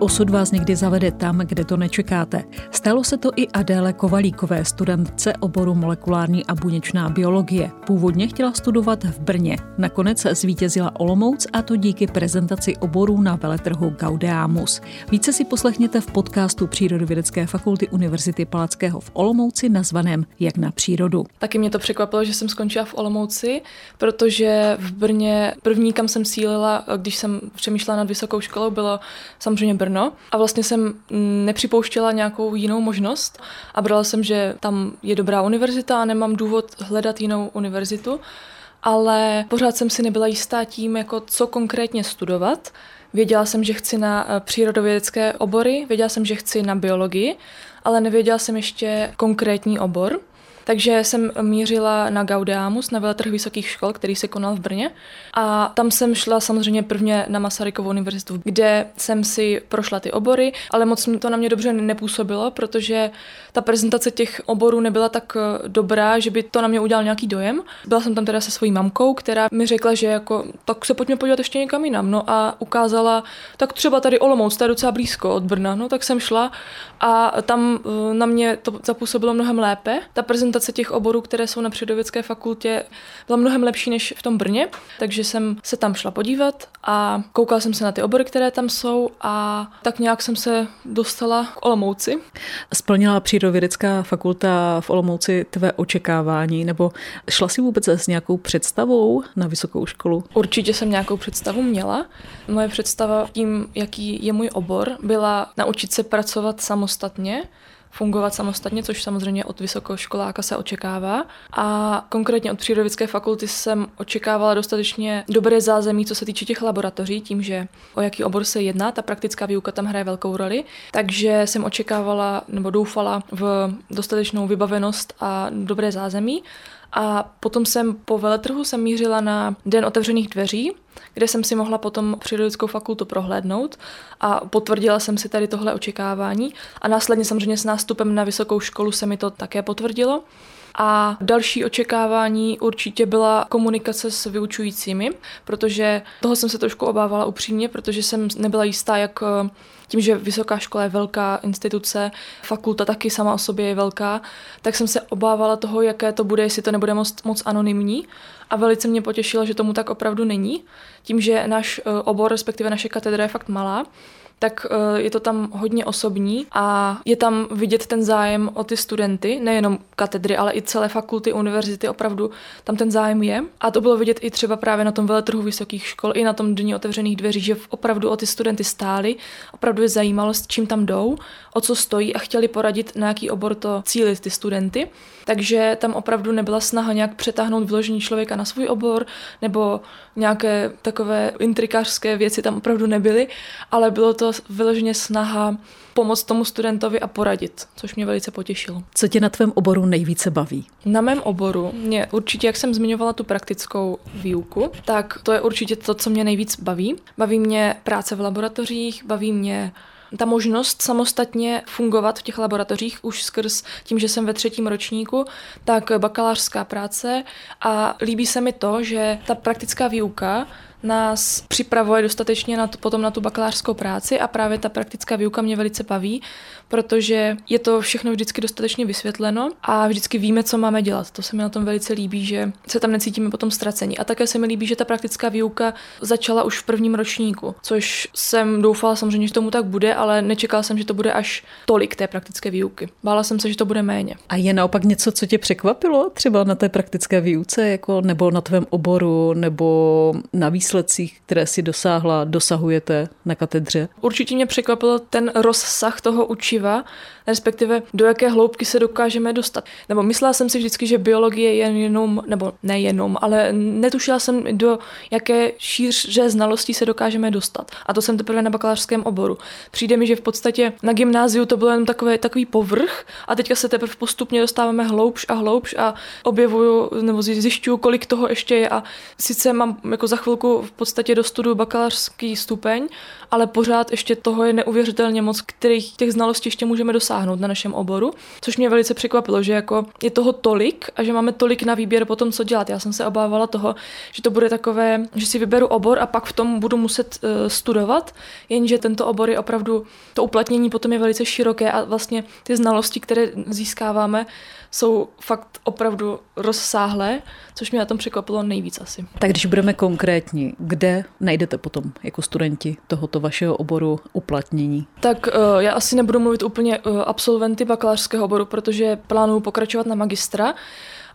Osud vás někdy zavede tam, kde to nečekáte. Stalo se to i Adéle Kovalíkové, studentce oboru molekulární a buněčná biologie. Původně chtěla studovat v Brně. Nakonec zvítězila Olomouc a to díky prezentaci oborů na veletrhu Gaudeamus. Více si poslechněte v podcastu Přírodovědecké fakulty Univerzity Palackého v Olomouci nazvaném Jak na přírodu. Taky mě to překvapilo, že jsem skončila v Olomouci, protože v Brně první, kam jsem sílila, když jsem přemýšlela nad vysokou školou, bylo samozřejmě Brno Brno a vlastně jsem nepřipouštěla nějakou jinou možnost a brala jsem, že tam je dobrá univerzita a nemám důvod hledat jinou univerzitu, ale pořád jsem si nebyla jistá tím, jako co konkrétně studovat. Věděla jsem, že chci na eh, přírodovědecké obory, věděla jsem, že chci na biologii, ale nevěděla jsem ještě konkrétní obor. Takže jsem mířila na Gaudeamus, na veletrh vysokých škol, který se konal v Brně. A tam jsem šla samozřejmě prvně na Masarykovu univerzitu, kde jsem si prošla ty obory, ale moc to na mě dobře nepůsobilo, protože ta prezentace těch oborů nebyla tak eh, dobrá, že by to na mě udělal nějaký dojem. Byla jsem tam teda se svojí mamkou, která mi řekla, že jako, tak se pojďme podívat ještě někam jinam. No a ukázala, tak třeba tady Olomouc, to je docela blízko od Brna. No tak jsem šla a tam eh, na mě to zapůsobilo mnohem lépe. Ta prezentace těch oborů, které jsou na přírodovědské fakultě, byla mnohem lepší než v tom Brně, takže jsem se tam šla podívat a koukala jsem se na ty obory, které tam jsou a tak nějak jsem se dostala k Olomouci. Splnila přírodovědecká fakulta v Olomouci tvé očekávání, nebo šla si vůbec s nějakou představou na vysokou školu? Určitě jsem nějakou představu měla. Moje představa tím, jaký je můj obor, byla naučit se pracovat samostatně, fungovat samostatně, což samozřejmě od vysokoškoláka se očekává. A konkrétně od přírodovědské fakulty jsem očekávala dostatečně dobré zázemí, co se týče těch laboratoří, tím, že o jaký obor se jedná, ta praktická výuka tam hraje velkou roli. Takže jsem očekávala nebo doufala v dostatečnou vybavenost a dobré zázemí. A potom jsem po veletrhu jsem mířila na Den otevřených dveří, kde jsem si mohla potom přírodickou fakultu prohlédnout a potvrdila jsem si tady tohle očekávání a následně samozřejmě s nástupem na vysokou školu se mi to také potvrdilo. A další očekávání určitě byla komunikace s vyučujícími, protože toho jsem se trošku obávala upřímně, protože jsem nebyla jistá, jak tím, že vysoká škola je velká instituce, fakulta taky sama o sobě je velká, tak jsem se obávala toho, jaké to bude, jestli to nebude moc, moc anonymní. A velice mě potěšilo, že tomu tak opravdu není. Tím, že náš eh, obor, respektive naše katedra je fakt malá, tak eh, je to tam hodně osobní a je tam vidět ten zájem o ty studenty, nejenom katedry, ale i celé fakulty, univerzity, opravdu tam ten zájem je. A to bylo vidět i třeba právě na tom veletrhu vysokých škol, i na tom dní otevřených dveří, že opravdu o ty studenty stáli, opravdu je zajímalo, s čím tam jdou, o co stojí a chtěli poradit, na jaký obor to cílit ty studenty. Takže tam opravdu nebyla snaha nějak přetáhnout vyložení člověka na svůj obor nebo nějaké takové intrikářské věci tam opravdu nebyly, ale bylo to vyloženě snaha pomoct tomu studentovi a poradit, což mě velice potěšilo. Co tě na tvém oboru nejvíce baví? Na mém oboru mě určitě, jak jsem zmiňovala tu praktickou výuku, tak to je určitě to, co mě nejvíc baví. Baví mě práce v laboratořích, baví mě ta možnost samostatně fungovat v těch laboratořích už skrz tím, že jsem ve třetím ročníku, tak bakalářská práce a líbí se mi to, že ta praktická výuka nás připravuje dostatečně na to, potom na tu bakalářskou práci a právě ta praktická výuka mě velice baví, protože je to všechno vždycky dostatečně vysvětleno a vždycky víme, co máme dělat. To se mi na tom velice líbí, že se tam necítíme potom ztracení. A také se mi líbí, že ta praktická výuka začala už v prvním ročníku, což jsem doufala samozřejmě, že tomu tak bude, ale nečekala jsem, že to bude až tolik té praktické výuky. Bála jsem se, že to bude méně. A je naopak něco, co tě překvapilo třeba na té praktické výuce, jako nebo na tvém oboru, nebo na výsledcích, které si dosáhla, dosahujete na katedře? Určitě mě překvapilo ten rozsah toho učiva učiva, respektive do jaké hloubky se dokážeme dostat. Nebo myslela jsem si vždycky, že biologie je jenom, nebo nejenom, ale netušila jsem, do jaké šíře znalostí se dokážeme dostat. A to jsem teprve na bakalářském oboru. Přijde mi, že v podstatě na gymnáziu to bylo jen takové, takový povrch a teďka se teprve postupně dostáváme hloubš a hloubš a objevuju nebo zjišťuju, kolik toho ještě je. A sice mám jako za chvilku v podstatě dostuduju bakalářský stupeň, ale pořád ještě toho je neuvěřitelně moc, kterých těch znalostí ještě můžeme dosáhnout dosáhnout na našem oboru, což mě velice překvapilo, že jako je toho tolik a že máme tolik na výběr potom, co dělat. Já jsem se obávala toho, že to bude takové, že si vyberu obor a pak v tom budu muset uh, studovat, jenže tento obor je opravdu, to uplatnění potom je velice široké a vlastně ty znalosti, které získáváme, jsou fakt opravdu rozsáhlé, což mě na tom překvapilo nejvíc asi. Tak když budeme konkrétní, kde najdete potom jako studenti tohoto vašeho oboru uplatnění? Tak uh, já asi nebudu mluvit úplně uh, absolventy bakalářského oboru, protože plánuju pokračovat na magistra,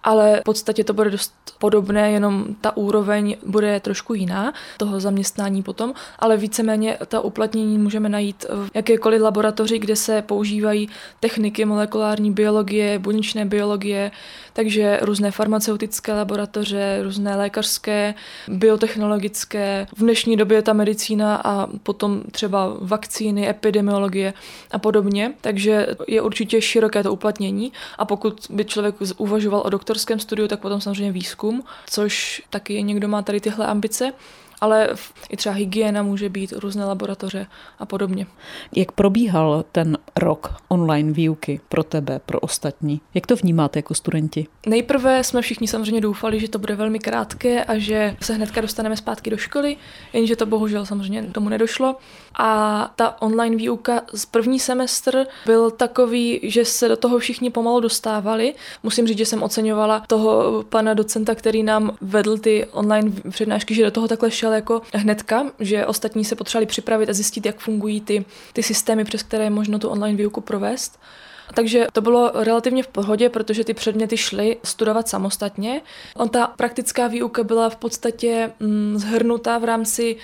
ale v podstatě to bude dost podobné, jenom ta úroveň bude trošku jiná toho zaměstnání potom, ale víceméně ta uplatnění můžeme najít v jakékoliv laboratoři, kde se používají techniky molekulární biologie, buněčné biologie, takže různé farmaceutické laboratoře, různé lékařské, biotechnologické. V dnešní době ta medicína a potom třeba vakcíny, epidemiologie a podobně, takže je určitě široké to uplatnění a pokud by člověk uvažoval o doktor doktorském studiu, tak potom samozřejmě výzkum, což taky někdo má tady tyhle ambice ale i třeba hygiena může být, různé laboratoře a podobně. Jak probíhal ten rok online výuky pro tebe, pro ostatní? Jak to vnímáte jako studenti? Nejprve jsme všichni samozřejmě doufali, že to bude velmi krátké a že se hnedka dostaneme zpátky do školy, jenže to bohužel samozřejmě tomu nedošlo. A ta online výuka z první semestr byl takový, že se do toho všichni pomalu dostávali. Musím říct, že jsem oceňovala toho pana docenta, který nám vedl ty online přednášky, že do toho takhle šel jako hnedka, že ostatní se potřebovali připravit a zjistit, jak fungují ty, ty systémy, přes které je možno tu online výuku provést. Takže to bylo relativně v pohodě, protože ty předměty šly studovat samostatně. On ta praktická výuka byla v podstatě mm, zhrnutá v rámci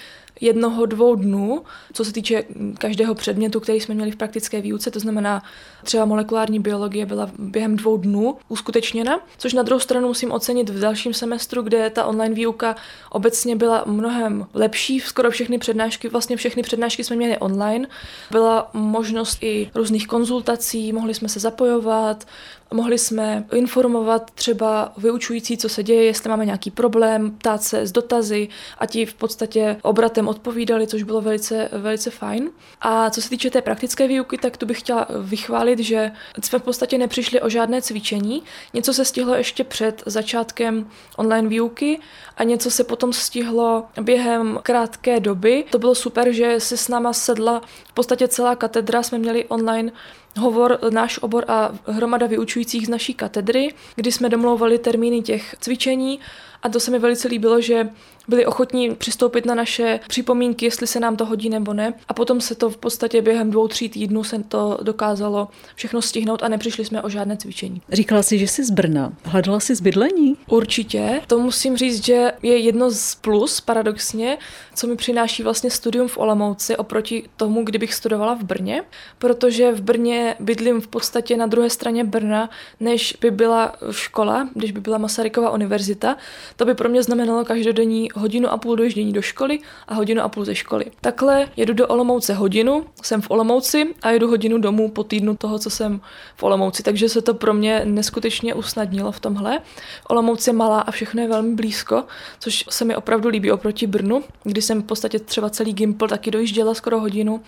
jednoho, dvou dnů, co se týče každého předmětu, který jsme měli v praktické výuce, to znamená třeba molekulární biologie byla během dvou dnů uskutečněna, což na druhou stranu musím ocenit v dalším semestru, kde ta online výuka obecně byla mnohem lepší. Skoro všechny přednášky, vlastně všechny přednášky jsme měli online. Byla možnost i různých konzultací, mohli jsme se zapojovat, Mohli jsme informovat třeba vyučující, co se děje, jestli máme nějaký problém, ptát se z dotazy a ti v podstatě obratem odpovídali, což bylo velice, velice fajn. A co se týče té praktické výuky, tak tu bych chtěla vychválit, že jsme v podstatě nepřišli o žádné cvičení. Něco se stihlo ještě před začátkem online výuky a něco se potom stihlo během krátké doby. To bylo super, že se s náma sedla v podstatě celá katedra, jsme měli online hovor náš obor a hromada vyučujících z naší katedry, kdy jsme domlouvali termíny těch cvičení a to se mi velice líbilo, že byli ochotní přistoupit na naše připomínky, jestli se nám to hodí nebo ne. A potom se to v podstatě během dvou, tří týdnů se to dokázalo všechno stihnout a nepřišli jsme o žádné cvičení. Říkala jsi, že jsi z Brna. Hledala jsi zbydlení? Určitě. To musím říct, že je jedno z plus, paradoxně, co mi přináší vlastně studium v Olomouci oproti tomu, kdybych studovala v Brně, protože v Brně bydlím v podstatě na druhé straně Brna, než by byla škola, když by byla Masarykova univerzita. To by pro mě znamenalo každodenní hodinu a půl dojíždění do školy a hodinu a půl ze školy. Takhle jedu do Olomouce hodinu, jsem v Olomouci a jedu hodinu domů po týdnu toho, co jsem v Olomouci, takže se to pro mě neskutečně usnadnilo v tomhle. Olomouc je malá a všechno je velmi blízko, což se mi opravdu líbí oproti Brnu, kdy jsem v podstatě třeba celý Gimpl taky dojížděla skoro hodinu,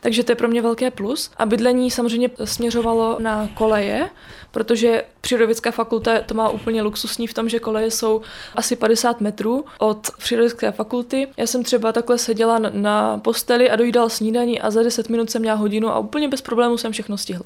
takže to je pro mě velké plus. A bydlení samozřejmě směřovalo na koleje, protože Přírodovědecká fakulta to má úplně luxusní v tom, že koleje jsou asi 50 metrů od přírodovědecké fakulty. Já jsem třeba takhle seděla na posteli a dojídala snídaní a za 10 minut jsem měla hodinu a úplně bez problémů jsem všechno stihla.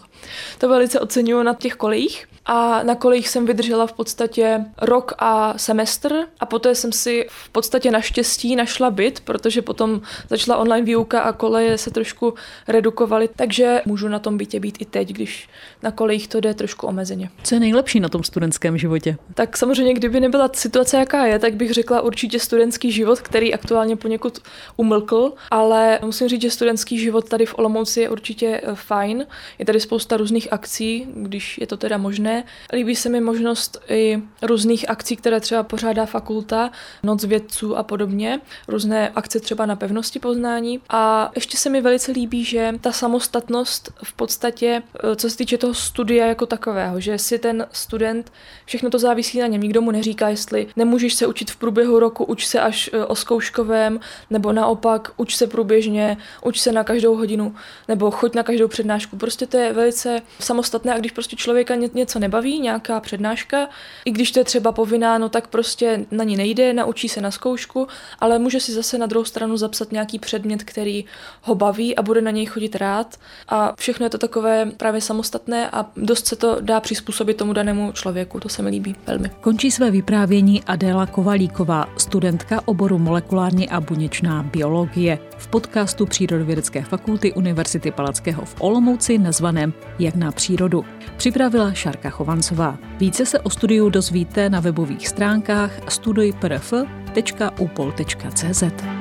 To velice oceňuji na těch kolejích a na kolejích jsem vydržela v podstatě rok a semestr a poté jsem si v podstatě naštěstí našla byt, protože potom začala online výuka a koleje se trošku redukovaly, takže můžu na tom bytě být i teď, když na kolejích to jde trošku omezeně. Co je nejlepší na tom studentském životě? Tak samozřejmě, kdyby nebyla situace, jaká je, tak bych řekla určitě studentský život, který aktuálně poněkud umlkl, ale musím říct, že studentský život tady v Olomouci je určitě eh, fajn. Je tady spousta různých akcí, když je to teda možné Líbí se mi možnost i různých akcí, které třeba pořádá fakulta, noc vědců a podobně, různé akce třeba na pevnosti poznání. A ještě se mi velice líbí, že ta samostatnost v podstatě, eh, co se týče toho studia jako takového, že si ten student, všechno to závisí na něm, nikdo mu neříká, jestli nemůžeš se učit v průběhu roku, uč se až eh, o zkouškovém, nebo naopak uč se průběžně, uč se na každou hodinu, nebo choď na každou přednášku. Prostě to je velice samostatné a když prostě člověka něco nebaví, nějaká přednáška, i když to je třeba povinná, no tak prostě na ní nejde, naučí se na zkoušku, ale může si zase na druhou stranu zapsat nějaký předmět, který ho baví a bude na něj chodit rád a všechno je to takové právě samostatné a dost se to dá přizpůsobit tomu danému člověku, to se mi líbí velmi. Končí své vyprávění Adéla Kovalíková, studentka oboru molekulární a buněčná biologie v podcastu Přírodovědecké fakulty Univerzity Palackého v Olomouci nazvaném Jak na přírodu. Připravila Šarka Chovancová. Více se o studiu dozvíte na webových stránkách studujprf.upol.cz.